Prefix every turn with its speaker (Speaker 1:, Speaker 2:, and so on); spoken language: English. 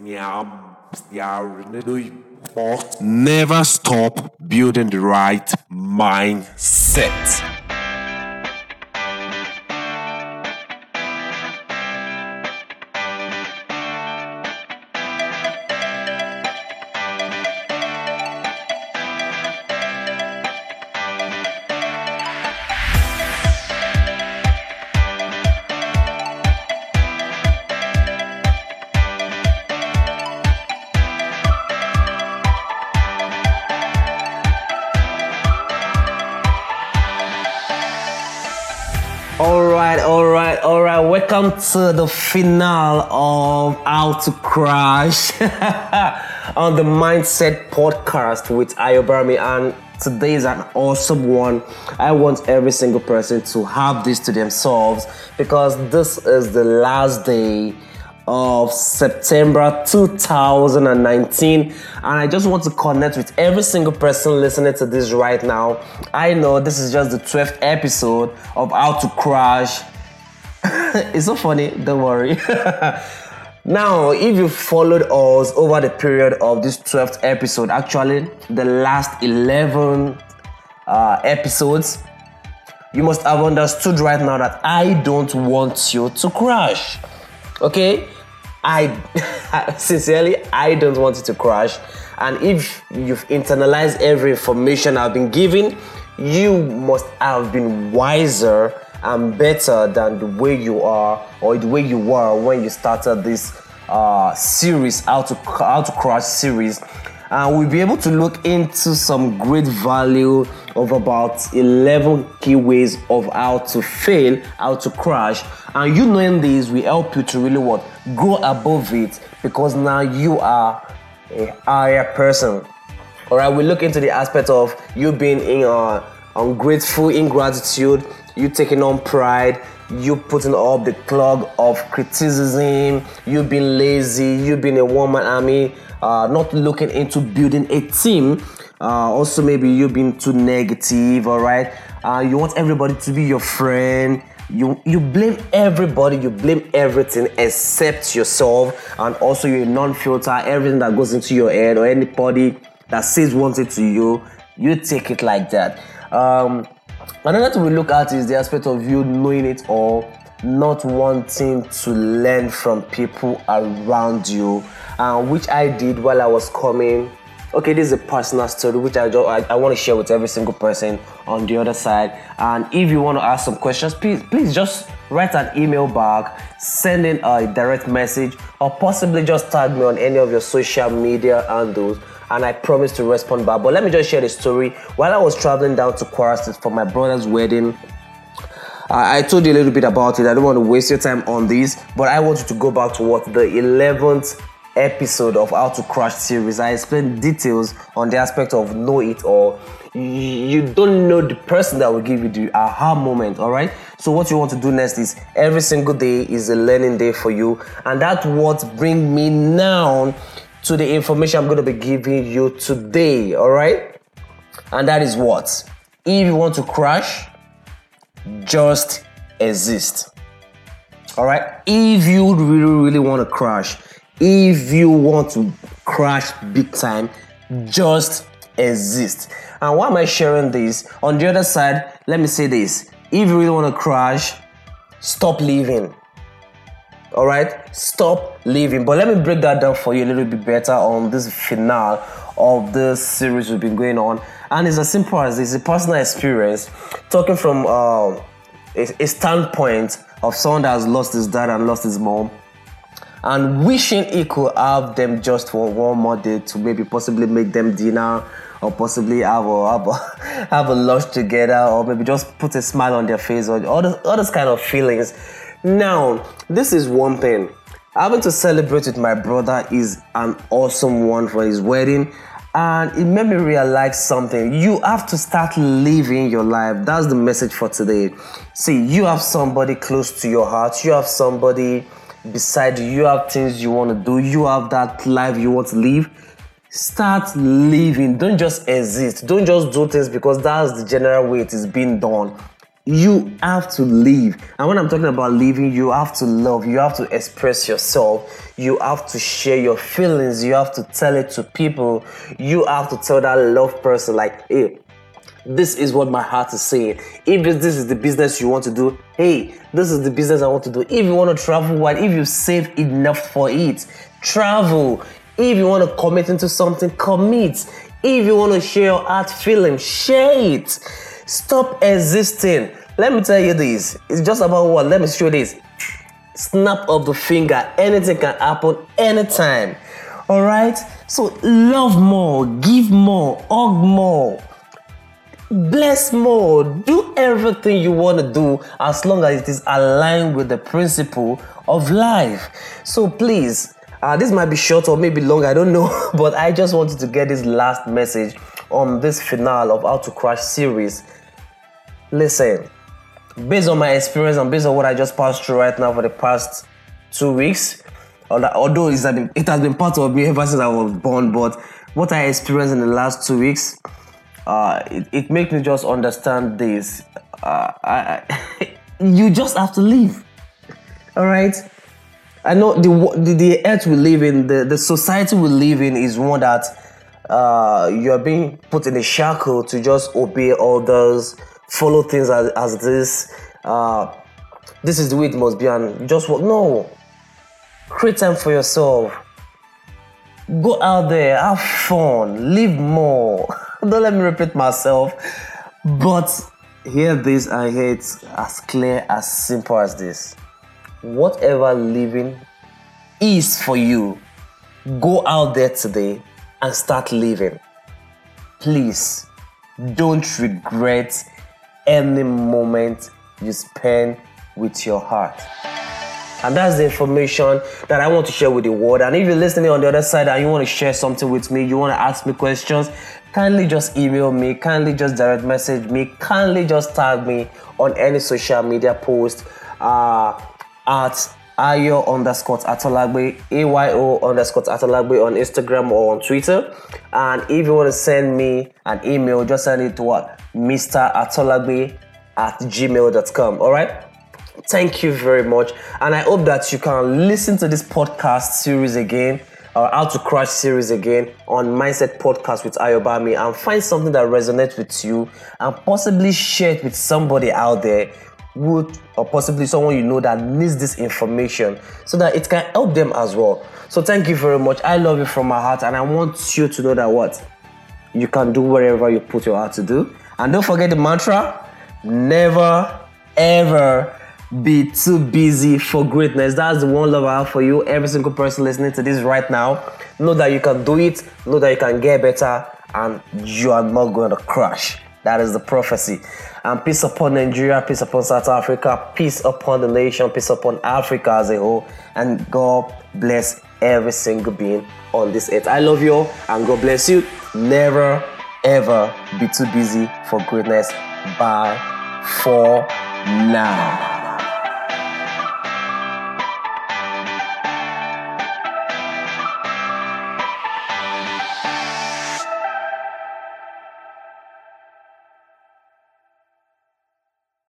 Speaker 1: Meow. Never stop building the right mindset.
Speaker 2: Welcome to the finale of How to Crash on the Mindset Podcast with Ayobami. And today is an awesome one. I want every single person to have this to themselves because this is the last day of September 2019. And I just want to connect with every single person listening to this right now. I know this is just the 12th episode of How to Crash. it's so funny, don't worry. now, if you followed us over the period of this 12th episode, actually, the last 11 uh, episodes, you must have understood right now that I don't want you to crash. Okay? I sincerely I don't want you to crash. And if you've internalized every information I've been giving, you must have been wiser and better than the way you are or the way you were when you started this uh, series, how to how to crash series. And we'll be able to look into some great value of about 11 key ways of how to fail, how to crash. And you knowing this will help you to really what? Go above it because now you are a higher person. All right, we look into the aspect of you being in, uh, ungrateful, ingratitude, you taking on pride, you putting up the clog of criticism, you being lazy, you being a woman army, uh, not looking into building a team. Uh, also, maybe you being too negative. All right, uh, you want everybody to be your friend. You you blame everybody. You blame everything except yourself, and also you non-filter everything that goes into your head or anybody that says one thing to you. You take it like that. Um, Another thing we look at is the aspect of you knowing it all, not wanting to learn from people around you, uh, which I did while I was coming. Okay, this is a personal story which I, I, I want to share with every single person on the other side. And if you want to ask some questions, please please just write an email back, send in a direct message, or possibly just tag me on any of your social media handles and I promise to respond back. But let me just share the story. While I was traveling down to Kwara for my brother's wedding, I told you a little bit about it. I don't want to waste your time on this, but I want you to go back to what the 11th episode of How to Crash series. I explained details on the aspect of know it all. You don't know the person that will give you the aha moment, all right? So what you want to do next is every single day is a learning day for you, and that's what bring me now to the information I'm going to be giving you today, all right? And that is what? If you want to crash, just exist. All right? If you really, really want to crash, if you want to crash big time, just exist. And why am I sharing this? On the other side, let me say this. If you really want to crash, stop living. All right stop living. But let me break that down for you a little bit better on this finale of this series we've been going on. And it's as simple as this. A personal experience. Talking from uh, a, a standpoint of someone that has lost his dad and lost his mom and wishing he could have them just for one more day to maybe possibly make them dinner or possibly have a, have a, have a lunch together or maybe just put a smile on their face or all, all those kind of feelings now, this is one thing. Having to celebrate with my brother is an awesome one for his wedding. And it made me realize something. You have to start living your life. That's the message for today. See, you have somebody close to your heart. You have somebody beside you. You have things you want to do. You have that life you want to live. Start living. Don't just exist. Don't just do things because that's the general way it is being done you have to live. And when I'm talking about living, you have to love, you have to express yourself, you have to share your feelings, you have to tell it to people, you have to tell that love person, like, hey, this is what my heart is saying. If this is the business you want to do, hey, this is the business I want to do. If you want to travel wide, if you save enough for it, travel. If you want to commit into something, commit. If you want to share your art feeling, share it. Stop existing. Let me tell you this. It's just about what? Let me show you this. Snap of the finger. Anything can happen anytime. All right? So love more, give more, hug more, bless more. Do everything you want to do as long as it is aligned with the principle of life. So please, uh, this might be short or maybe long, I don't know, but I just wanted to get this last message on this finale of How to Crash series. Listen, based on my experience and based on what I just passed through right now for the past two weeks, although it has been part of me ever since I was born, but what I experienced in the last two weeks, uh, it, it makes me just understand this. Uh, I, you just have to live. All right. I know the, the the earth we live in, the, the society we live in is one that uh, you are being put in a shackle to just obey orders, follow things as, as this. Uh, this is the way it must be, and just want no. Create time for yourself. Go out there, have fun, live more. Don't let me repeat myself, but hear this and hear it as clear, as simple as this. Whatever living is for you, go out there today and start living. Please don't regret any moment you spend with your heart. And that's the information that I want to share with the world. And if you're listening on the other side and you want to share something with me, you want to ask me questions, kindly just email me, kindly just direct message me, kindly just tag me on any social media post uh, at ayo underscore atolagbe, ayo underscore atolagbe on Instagram or on Twitter. And if you want to send me an email, just send it to what? Mr. Atolagbe at gmail.com. All right. Thank you very much. And I hope that you can listen to this podcast series again or How to Crash series again on Mindset Podcast with Ayobami and find something that resonates with you and possibly share it with somebody out there would or possibly someone you know that needs this information so that it can help them as well. So thank you very much. I love you from my heart and I want you to know that what you can do whatever you put your heart to do. And don't forget the mantra never ever be too busy for greatness. That's the one love I have for you. Every single person listening to this right now, know that you can do it, know that you can get better, and you are not going to crash. That is the prophecy. And peace upon Nigeria, peace upon South Africa, peace upon the nation, peace upon Africa as a whole, and God bless every single being on this earth. I love you all, and God bless you. Never ever be too busy for greatness. Bye for now.